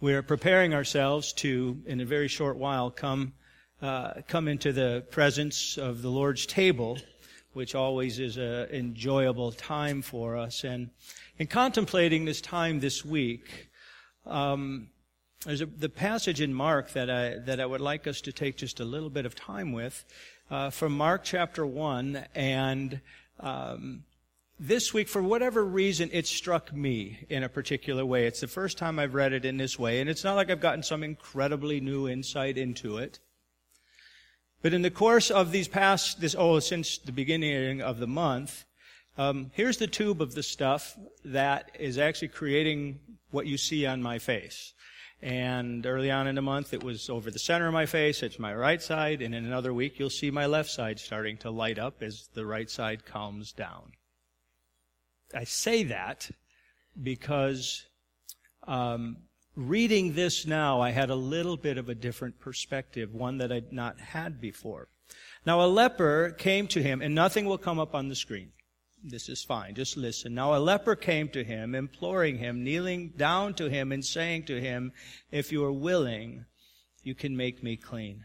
We're preparing ourselves to, in a very short while, come, uh, come into the presence of the Lord's table, which always is an enjoyable time for us. And in contemplating this time this week, um, there's a, the passage in Mark that I, that I would like us to take just a little bit of time with, uh, from Mark chapter 1, and um, this week, for whatever reason, it struck me in a particular way. It's the first time I've read it in this way, and it's not like I've gotten some incredibly new insight into it. But in the course of these past, this, oh, since the beginning of the month, um, here's the tube of the stuff that is actually creating what you see on my face. And early on in the month, it was over the center of my face. It's my right side. And in another week, you'll see my left side starting to light up as the right side calms down. I say that because um, reading this now, I had a little bit of a different perspective, one that I'd not had before. Now, a leper came to him, and nothing will come up on the screen. This is fine. Just listen. Now, a leper came to him, imploring him, kneeling down to him, and saying to him, If you are willing, you can make me clean.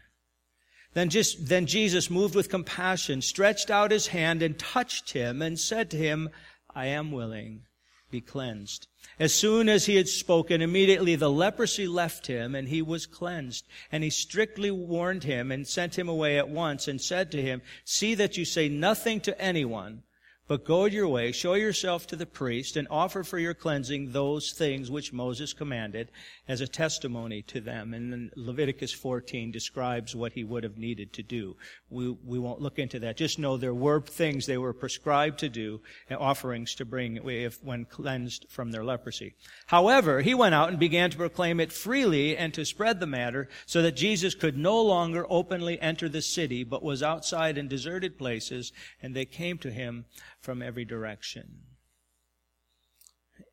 Then, just, then Jesus, moved with compassion, stretched out his hand and touched him and said to him, I am willing. Be cleansed. As soon as he had spoken, immediately the leprosy left him and he was cleansed. And he strictly warned him and sent him away at once and said to him, See that you say nothing to anyone but go your way, show yourself to the priest, and offer for your cleansing those things which Moses commanded as a testimony to them. And then Leviticus 14 describes what he would have needed to do. We, we won't look into that. Just know there were things they were prescribed to do, and offerings to bring if, when cleansed from their leprosy. However, he went out and began to proclaim it freely and to spread the matter so that Jesus could no longer openly enter the city, but was outside in deserted places, and they came to him from every direction.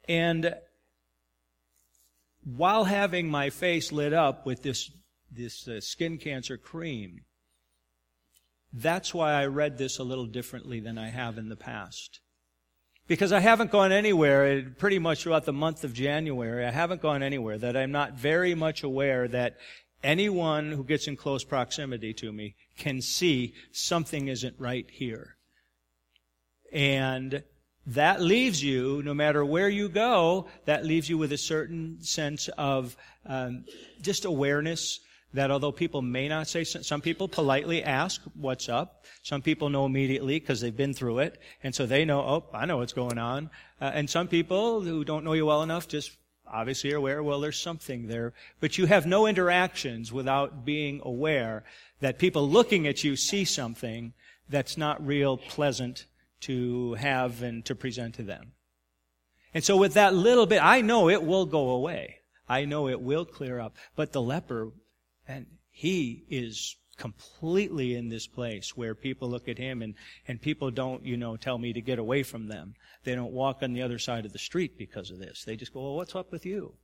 And while having my face lit up with this, this uh, skin cancer cream, that's why I read this a little differently than I have in the past. Because I haven't gone anywhere, pretty much throughout the month of January, I haven't gone anywhere that I'm not very much aware that anyone who gets in close proximity to me can see something isn't right here. And that leaves you, no matter where you go, that leaves you with a certain sense of um, just awareness that although people may not say, some people politely ask, what's up? Some people know immediately because they've been through it. And so they know, oh, I know what's going on. Uh, and some people who don't know you well enough just obviously are aware, well, there's something there. But you have no interactions without being aware that people looking at you see something that's not real pleasant to have and to present to them. And so with that little bit, I know it will go away. I know it will clear up. But the leper, and he is completely in this place where people look at him and, and people don't, you know, tell me to get away from them. They don't walk on the other side of the street because of this. They just go, well, what's up with you?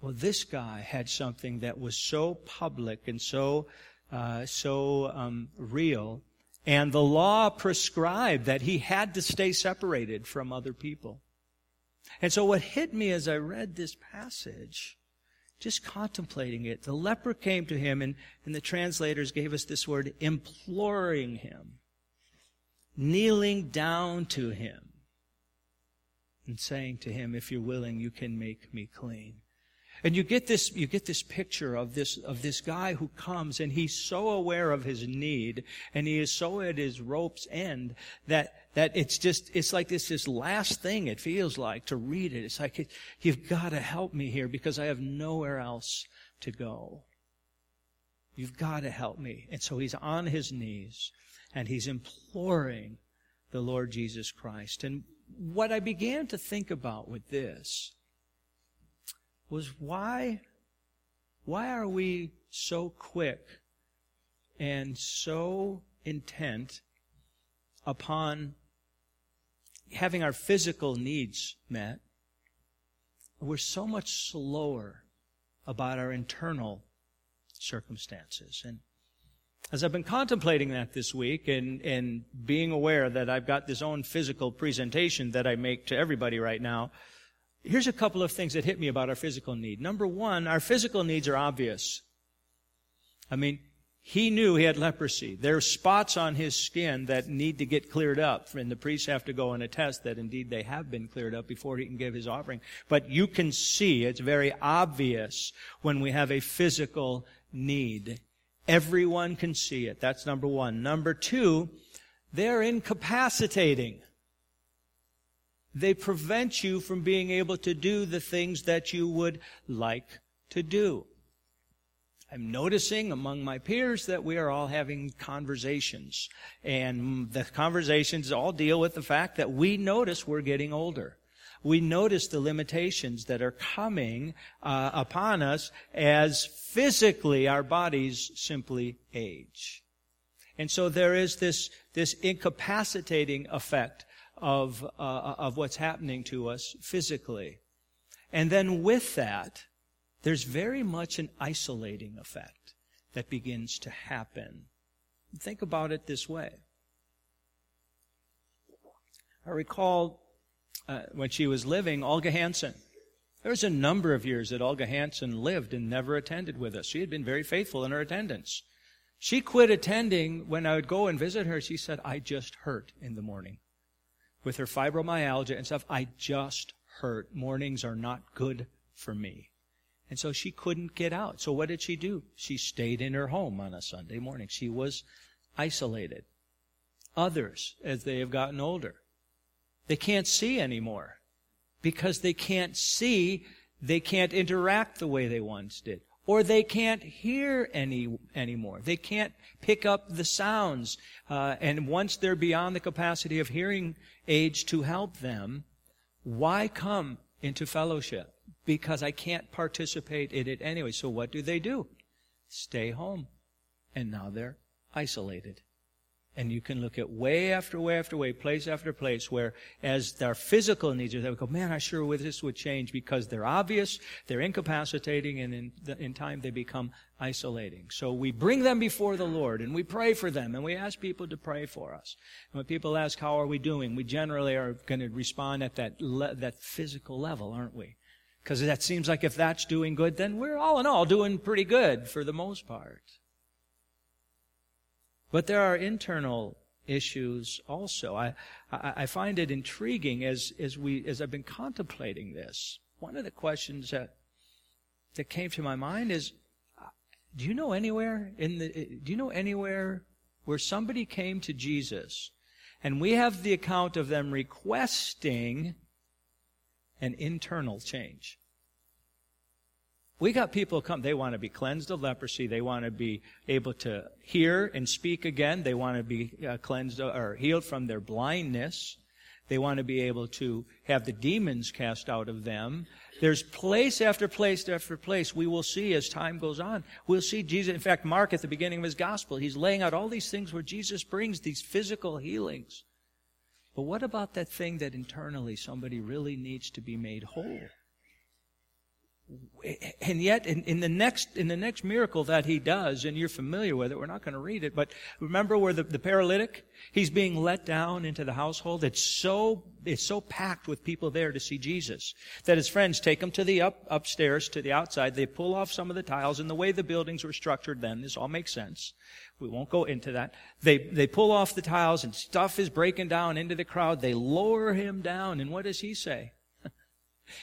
Well, this guy had something that was so public and so, uh, so um, real and the law prescribed that he had to stay separated from other people. And so what hit me as I read this passage, just contemplating it, the leper came to him and, and the translators gave us this word, imploring him, kneeling down to him and saying to him, if you're willing, you can make me clean. And you get this, you get this picture of this, of this guy who comes and he's so aware of his need and he is so at his rope's end that, that it's just, it's like this, this last thing it feels like to read it. It's like, you've got to help me here because I have nowhere else to go. You've got to help me. And so he's on his knees and he's imploring the Lord Jesus Christ. And what I began to think about with this was why, why are we so quick and so intent upon having our physical needs met? We're so much slower about our internal circumstances. And as I've been contemplating that this week and, and being aware that I've got this own physical presentation that I make to everybody right now, here's a couple of things that hit me about our physical need. Number one, our physical needs are obvious. I mean, he knew he had leprosy. There are spots on his skin that need to get cleared up, and the priests have to go and attest that indeed they have been cleared up before he can give his offering. But you can see, it's very obvious when we have a physical need. Everyone can see it. That's number one. Number two, they're incapacitating. They prevent you from being able to do the things that you would like to do. I'm noticing among my peers that we are all having conversations. And the conversations all deal with the fact that we notice we're getting older. We notice the limitations that are coming uh, upon us as physically our bodies simply age. And so there is this, this incapacitating effect of, uh, of what's happening to us physically. And then with that, there's very much an isolating effect that begins to happen. Think about it this way. I recall uh, when she was living, Olga Hansen. There was a number of years that Olga Hansen lived and never attended with us. She had been very faithful in her attendance. She quit attending when I would go and visit her. She said, I just hurt in the morning. With her fibromyalgia and stuff, I just hurt. Mornings are not good for me. And so she couldn't get out. So what did she do? She stayed in her home on a Sunday morning. She was isolated. Others, as they have gotten older, they can't see anymore. Because they can't see, they can't interact the way they once did. Or they can't hear any anymore. They can't pick up the sounds. Uh, and once they're beyond the capacity of hearing age to help them, why come into fellowship? because I can't participate in it anyway. So what do they do? Stay home. And now they're isolated. And you can look at way after way after way, place after place, where as their physical needs are, they go, man, I sure wish this would change because they're obvious, they're incapacitating, and in, in time they become isolating. So we bring them before the Lord and we pray for them and we ask people to pray for us. And when people ask, how are we doing? We generally are going to respond at that, le- that physical level, aren't we? Because that seems like if that's doing good, then we're all in all doing pretty good for the most part. But there are internal issues also. I, I, I, find it intriguing as, as we, as I've been contemplating this. One of the questions that, that came to my mind is, uh, do you know anywhere in the, uh, do you know anywhere where somebody came to Jesus and we have the account of them requesting an internal change. We got people come, they want to be cleansed of leprosy. They want to be able to hear and speak again. They want to be uh, cleansed or healed from their blindness. They want to be able to have the demons cast out of them. There's place after place after place we will see as time goes on. We'll see Jesus. In fact, Mark at the beginning of his gospel, he's laying out all these things where Jesus brings these physical healings. But what about that thing that internally somebody really needs to be made whole? And yet in, in, the next in the next miracle that he does and you're familiar with it we're not going to read it but remember where the, the paralytic he's being let down into the household it's so it's so packed with people there to see jesus that his friends take him to the up upstairs to the outside they pull off some of the tiles and the way the buildings were structured then this all makes sense we won't go into that. They, they pull off the tiles and stuff is breaking down into the crowd. They lower him down. And what does he say?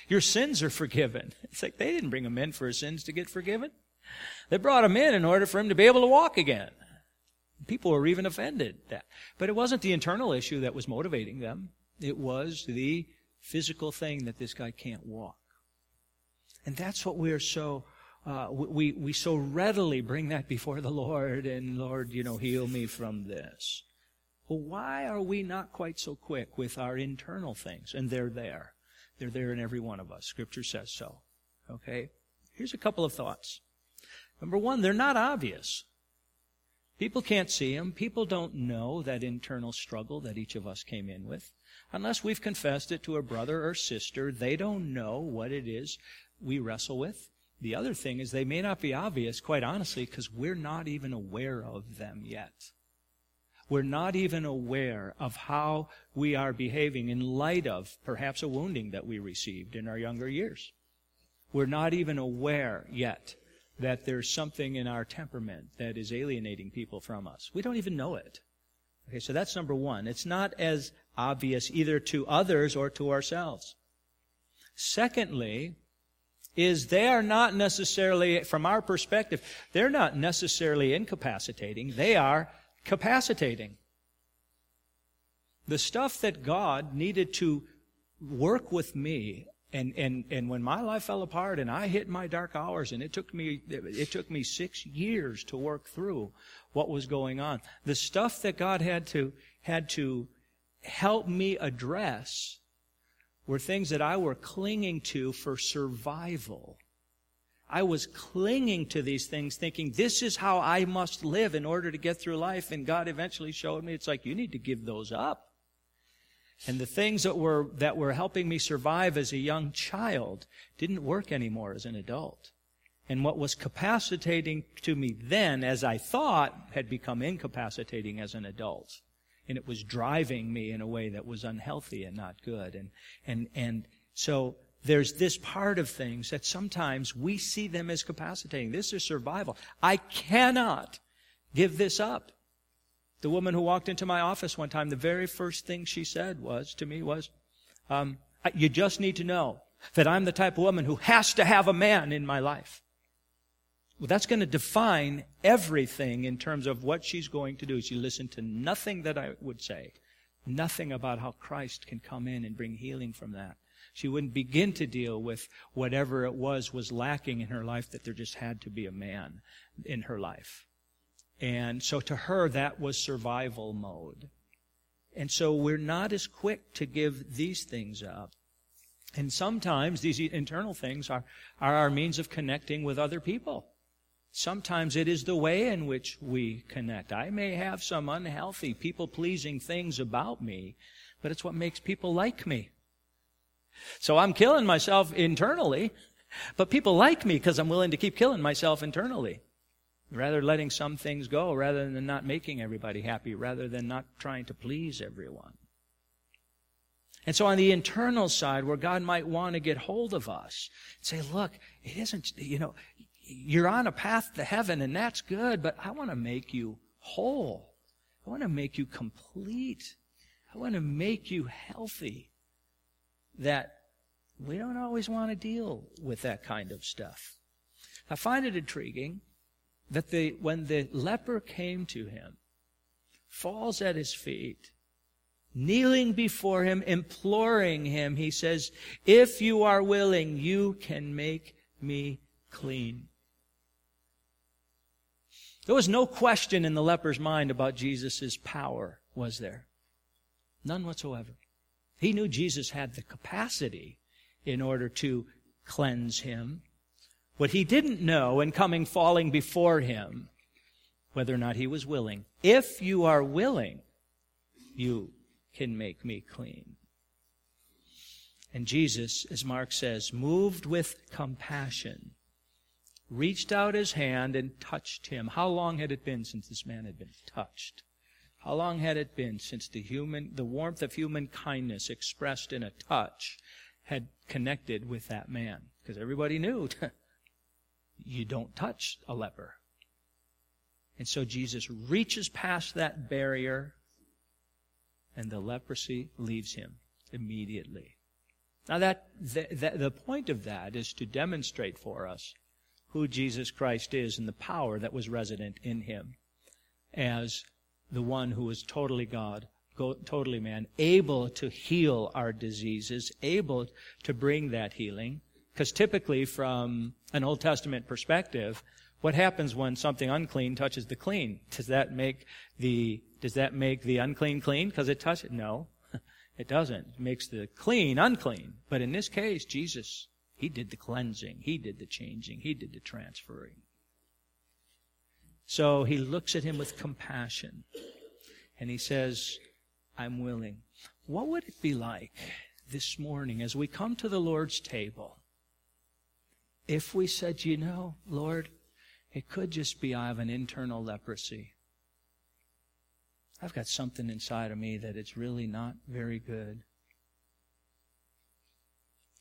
Your sins are forgiven. It's like they didn't bring him in for his sins to get forgiven. They brought him in in order for him to be able to walk again. People were even offended that. But it wasn't the internal issue that was motivating them. It was the physical thing that this guy can't walk. And that's what we're so uh, we, we so readily bring that before the Lord and Lord, you know, heal me from this. Well, why are we not quite so quick with our internal things? And they're there. They're there in every one of us. Scripture says so. Okay? Here's a couple of thoughts. Number one, they're not obvious. People can't see them. People don't know that internal struggle that each of us came in with. Unless we've confessed it to a brother or sister, they don't know what it is we wrestle with. The other thing is they may not be obvious, quite honestly, because we're not even aware of them yet. We're not even aware of how we are behaving in light of perhaps a wounding that we received in our younger years. We're not even aware yet that there's something in our temperament that is alienating people from us. We don't even know it. Okay, so that's number one. It's not as obvious either to others or to ourselves. Secondly, is they are not necessarily, from our perspective, they're not necessarily incapacitating. They are capacitating. The stuff that God needed to work with me and, and, and when my life fell apart and I hit my dark hours and it took me, it took me six years to work through what was going on. The stuff that God had to, had to help me address were things that I were clinging to for survival. I was clinging to these things thinking this is how I must live in order to get through life. And God eventually showed me it's like you need to give those up. And the things that were, that were helping me survive as a young child didn't work anymore as an adult. And what was capacitating to me then, as I thought, had become incapacitating as an adult. And it was driving me in a way that was unhealthy and not good. And, and, and so there's this part of things that sometimes we see them as capacitating. This is survival. I cannot give this up. The woman who walked into my office one time, the very first thing she said was to me was, um, "You just need to know that I'm the type of woman who has to have a man in my life." Well, that's going to define everything in terms of what she's going to do. She listened to nothing that I would say, nothing about how Christ can come in and bring healing from that. She wouldn't begin to deal with whatever it was was lacking in her life that there just had to be a man in her life. And so to her, that was survival mode. And so we're not as quick to give these things up. And sometimes these internal things are, are our means of connecting with other people. Sometimes it is the way in which we connect. I may have some unhealthy, people pleasing things about me, but it's what makes people like me. So I'm killing myself internally, but people like me because I'm willing to keep killing myself internally. Rather letting some things go, rather than not making everybody happy, rather than not trying to please everyone. And so on the internal side, where God might want to get hold of us, and say, look, it isn't, you know, you're on a path to heaven and that's good, but I want to make you whole. I want to make you complete. I want to make you healthy. That we don't always want to deal with that kind of stuff. I find it intriguing that the, when the leper came to him, falls at his feet, kneeling before him, imploring him, he says, If you are willing, you can make me clean. There was no question in the leper's mind about Jesus' power, was there? None whatsoever. He knew Jesus had the capacity in order to cleanse him. What he didn't know in coming falling before him, whether or not he was willing. If you are willing, you can make me clean. And Jesus, as Mark says, moved with compassion, reached out his hand and touched him. How long had it been since this man had been touched? How long had it been since the human, the warmth of human kindness expressed in a touch had connected with that man? Because everybody knew you don't touch a leper. And so Jesus reaches past that barrier and the leprosy leaves him immediately. Now that, the, the, point of that is to demonstrate for us who Jesus Christ is and the power that was resident in him as the one who was totally God, totally man, able to heal our diseases, able to bring that healing. Because typically, from an Old Testament perspective, what happens when something unclean touches the clean? Does that make the does that make the unclean clean because it touches? No, it doesn't. It makes the clean unclean. But in this case, Jesus, he did the cleansing, he did the changing, he did the transferring. So he looks at him with compassion and he says, "I'm willing." What would it be like this morning as we come to the Lord's table? if we said, you know, Lord, it could just be I have an internal leprosy. I've got something inside of me that it's really not very good.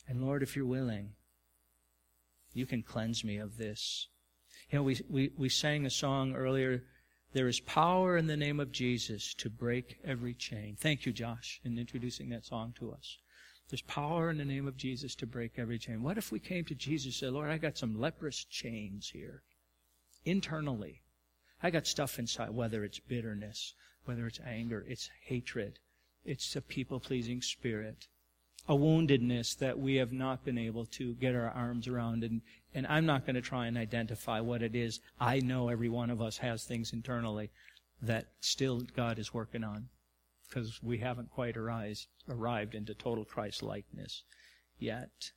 And Lord, if you're willing, you can cleanse me of this. You know, we, we, we sang a song earlier. There is power in the name of Jesus to break every chain. Thank you, Josh, in introducing that song to us. There's power in the name of Jesus to break every chain. What if we came to Jesus and said, Lord, I got some leprous chains here. Internally. I got stuff inside, whether it's bitterness, whether it's anger, it's hatred, it's a people pleasing spirit, a woundedness that we have not been able to get our arms around. And, and I'm not going to try and identify what it is. I know every one of us has things internally that still God is working on because we haven't quite arise, arrived into total Christ likeness yet.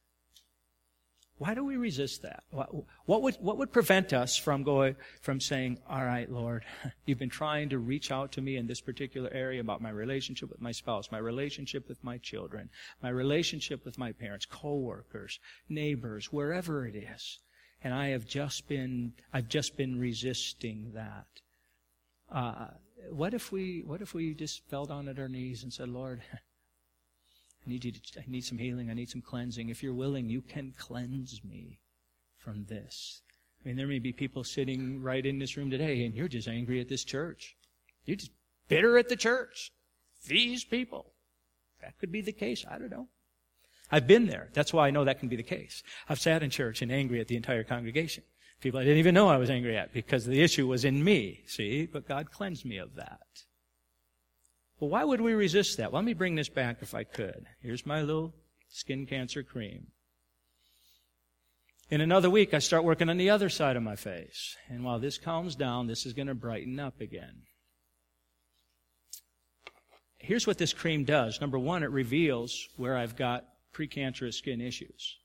Why do we resist that? What, what, would, what would prevent us from going, from saying, all right, Lord, you've been trying to reach out to me in this particular area about my relationship with my spouse, my relationship with my children, my relationship with my parents, coworkers, neighbors, wherever it is. And I have just been, I've just been resisting that. Uh, what if we, what if we just fell down at our knees and said, Lord, I need you to, I need some healing. I need some cleansing. If you're willing, you can cleanse me from this. I mean, there may be people sitting right in this room today and you're just angry at this church. You're just bitter at the church. These people. That could be the case. I don't know. I've been there. That's why I know that can be the case. I've sat in church and angry at the entire congregation. People I didn't even know I was angry at because the issue was in me, see? But God cleansed me of that. Well, why would we resist that? Let me bring this back if I could. Here's my little skin cancer cream. In another week, I start working on the other side of my face. And while this calms down, this is going to brighten up again. Here's what this cream does. Number one, it reveals where I've got precancerous skin issues.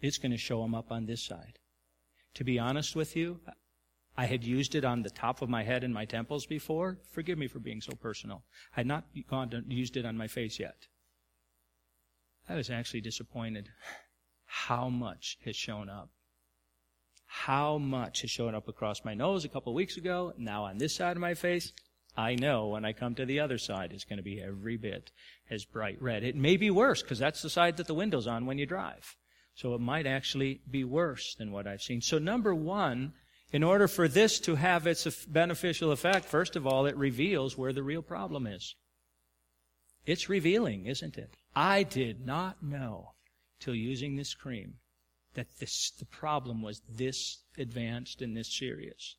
It's going to show them up on this side. To be honest with you, I had used it on the top of my head and my temples before. Forgive me for being so personal. I had not gone to, used it on my face yet. I was actually disappointed how much has shown up. How much has shown up across my nose a couple of weeks ago, now on this side of my face. I know when I come to the other side, it's going to be every bit as bright red. It may be worse because that's the side that the window's on when you drive. So it might actually be worse than what I've seen. So number one, in order for this to have its beneficial effect, first of all, it reveals where the real problem is. It's revealing, isn't it? I did not know till using this cream that this, the problem was this advanced and this serious.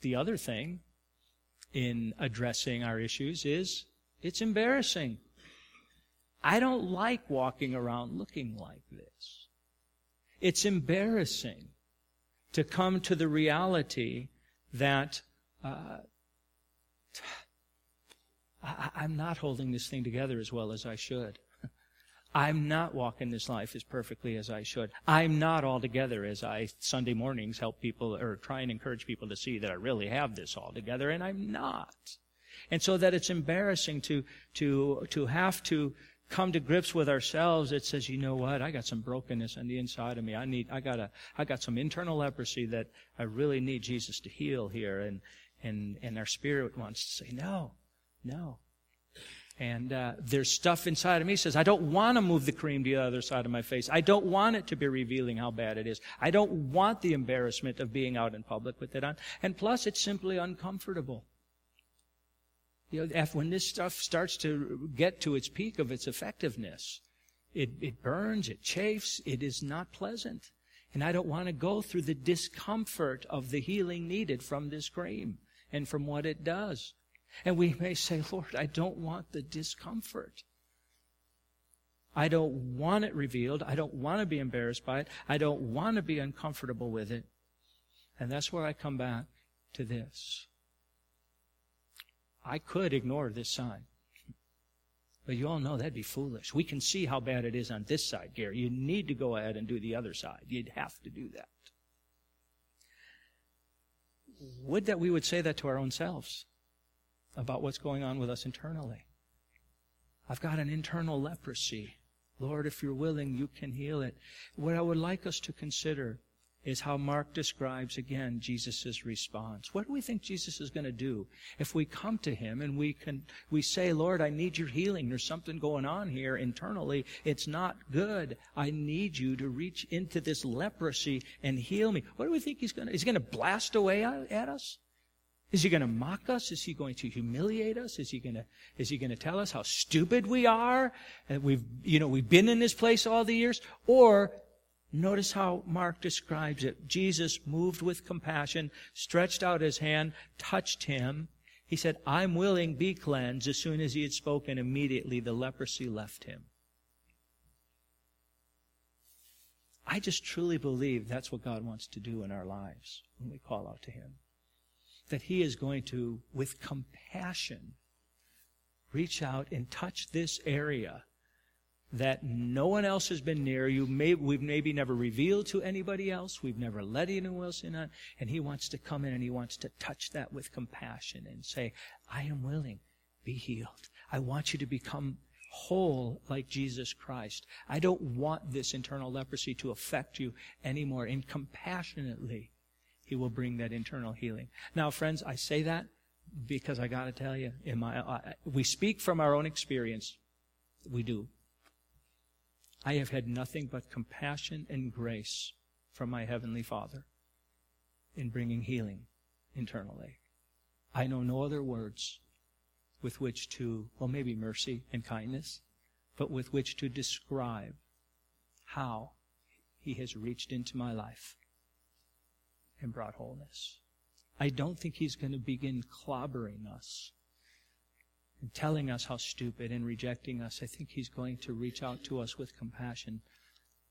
The other thing in addressing our issues is it's embarrassing. I don't like walking around looking like this. It's embarrassing to come to the reality that uh, I, I'm not holding this thing together as well as I should. I'm not walking this life as perfectly as I should. I'm not all together as I Sunday mornings help people or try and encourage people to see that I really have this all together, and I'm not. And so that it's embarrassing to to to have to come to grips with ourselves, it says, you know what? I got some brokenness on the inside of me. I need, I got a, I got some internal leprosy that I really need Jesus to heal here. And, and, and our spirit wants to say, no, no. And uh, there's stuff inside of me says, I don't want to move the cream to the other side of my face. I don't want it to be revealing how bad it is. I don't want the embarrassment of being out in public with it on. And plus, it's simply uncomfortable. You know, when this stuff starts to get to its peak of its effectiveness, it, it burns, it chafes, it is not pleasant. And I don't want to go through the discomfort of the healing needed from this cream and from what it does. And we may say, Lord, I don't want the discomfort. I don't want it revealed. I don't want to be embarrassed by it. I don't want to be uncomfortable with it. And that's where I come back to this. I could ignore this sign. But you all know that'd be foolish. We can see how bad it is on this side, Gary. You need to go ahead and do the other side. You'd have to do that. Would that we would say that to our own selves about what's going on with us internally. I've got an internal leprosy. Lord, if you're willing, you can heal it. What I would like us to consider is how Mark describes again Jesus' response. What do we think Jesus is going to do if we come to him and we can we say, Lord, I need your healing. There's something going on here internally. It's not good. I need you to reach into this leprosy and heal me. What do we think he's going to? Is he going to blast away at us? Is he going to mock us? Is he going to humiliate us? Is he going to, is he going to tell us how stupid we are? And we've, you know, we've been in this place all the years? Or Notice how Mark describes it. Jesus, moved with compassion, stretched out his hand, touched him. He said, I'm willing, be cleansed. As soon as he had spoken, immediately the leprosy left him. I just truly believe that's what God wants to do in our lives when we call out to him. That he is going to, with compassion, reach out and touch this area that no one else has been near. You may, we've maybe never revealed to anybody else. We've never let anyone else in on. And he wants to come in and he wants to touch that with compassion and say, I am willing. Be healed. I want you to become whole like Jesus Christ. I don't want this internal leprosy to affect you anymore. And compassionately, he will bring that internal healing. Now, friends, I say that because I got to tell you, in my, uh, we speak from our own experience. We do. I have had nothing but compassion and grace from my Heavenly Father in bringing healing internally. I know no other words with which to, well, maybe mercy and kindness, but with which to describe how He has reached into my life and brought wholeness. I don't think He's going to begin clobbering us telling us how stupid and rejecting us, I think He's going to reach out to us with compassion.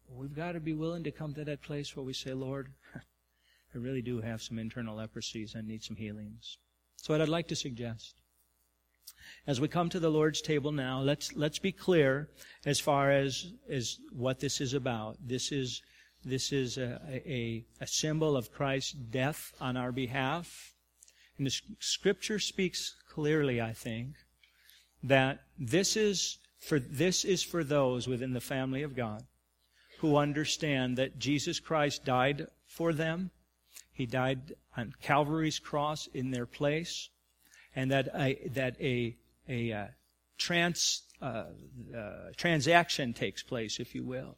We've got to be willing to come to that place where we say, Lord, I really do have some internal leprosies. I need some healings. So what I'd like to suggest, as we come to the Lord's table now, let's, let's be clear as far as, as what this is about. This is, this is a, a, a symbol of Christ's death on our behalf. And the scripture speaks clearly, I think, that this is for this is for those within the family of God who understand that Jesus Christ died for them. He died on Calvary's cross in their place, and that a that a a uh, trans uh, uh, transaction takes place, if you will.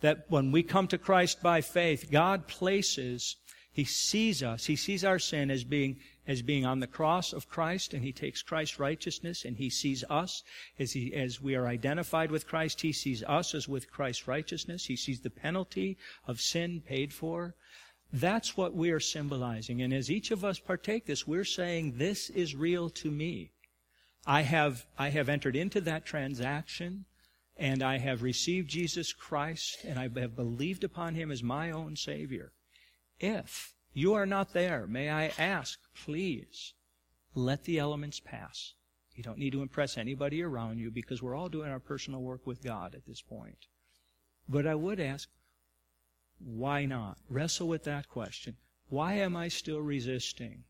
That when we come to Christ by faith, God places he sees us. He sees our sin as being as being on the cross of Christ, and he takes Christ's righteousness, and he sees us as, he, as we are identified with Christ. He sees us as with Christ's righteousness. He sees the penalty of sin paid for. That's what we are symbolizing. And as each of us partake this, we're saying, this is real to me. I have, I have entered into that transaction and I have received Jesus Christ and I have believed upon him as my own Savior. If you are not there. May I ask, please, let the elements pass. You don't need to impress anybody around you because we're all doing our personal work with God at this point. But I would ask, why not? Wrestle with that question. Why am I still resisting?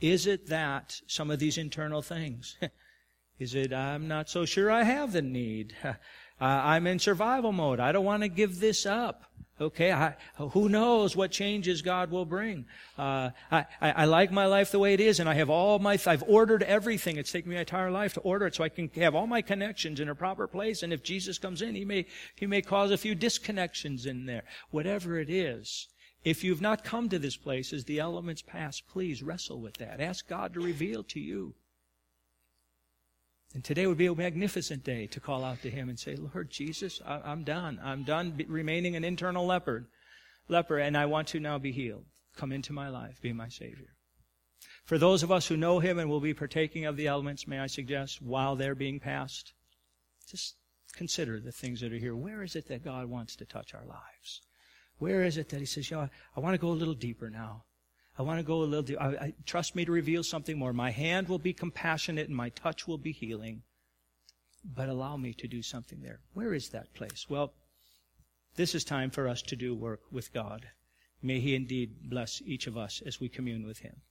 Is it that some of these internal things? Is it I'm not so sure I have the need? Uh, I'm in survival mode. I don't want to give this up. Okay, I, who knows what changes God will bring? Uh, I, I, like my life the way it is, and I have all my, I've ordered everything. It's taken me my entire life to order it so I can have all my connections in a proper place. And if Jesus comes in, he may, he may cause a few disconnections in there. Whatever it is. If you've not come to this place as the elements pass, please wrestle with that. Ask God to reveal to you and today would be a magnificent day to call out to Him and say, Lord Jesus, I, am done. I'm done remaining an internal leopard, leper, and I want to now be healed. Come into my life. Be my Savior. For those of us who know Him and will be partaking of the elements, may I suggest, while they're being passed, just consider the things that are here. Where is it that God wants to touch our lives? Where is it that He says, you know, I want to go a little deeper now. I want to go a little deeper. I, I, trust me to reveal something more. My hand will be compassionate and my touch will be healing. But allow me to do something there. Where is that place? Well, this is time for us to do work with God. May He indeed bless each of us as we commune with Him.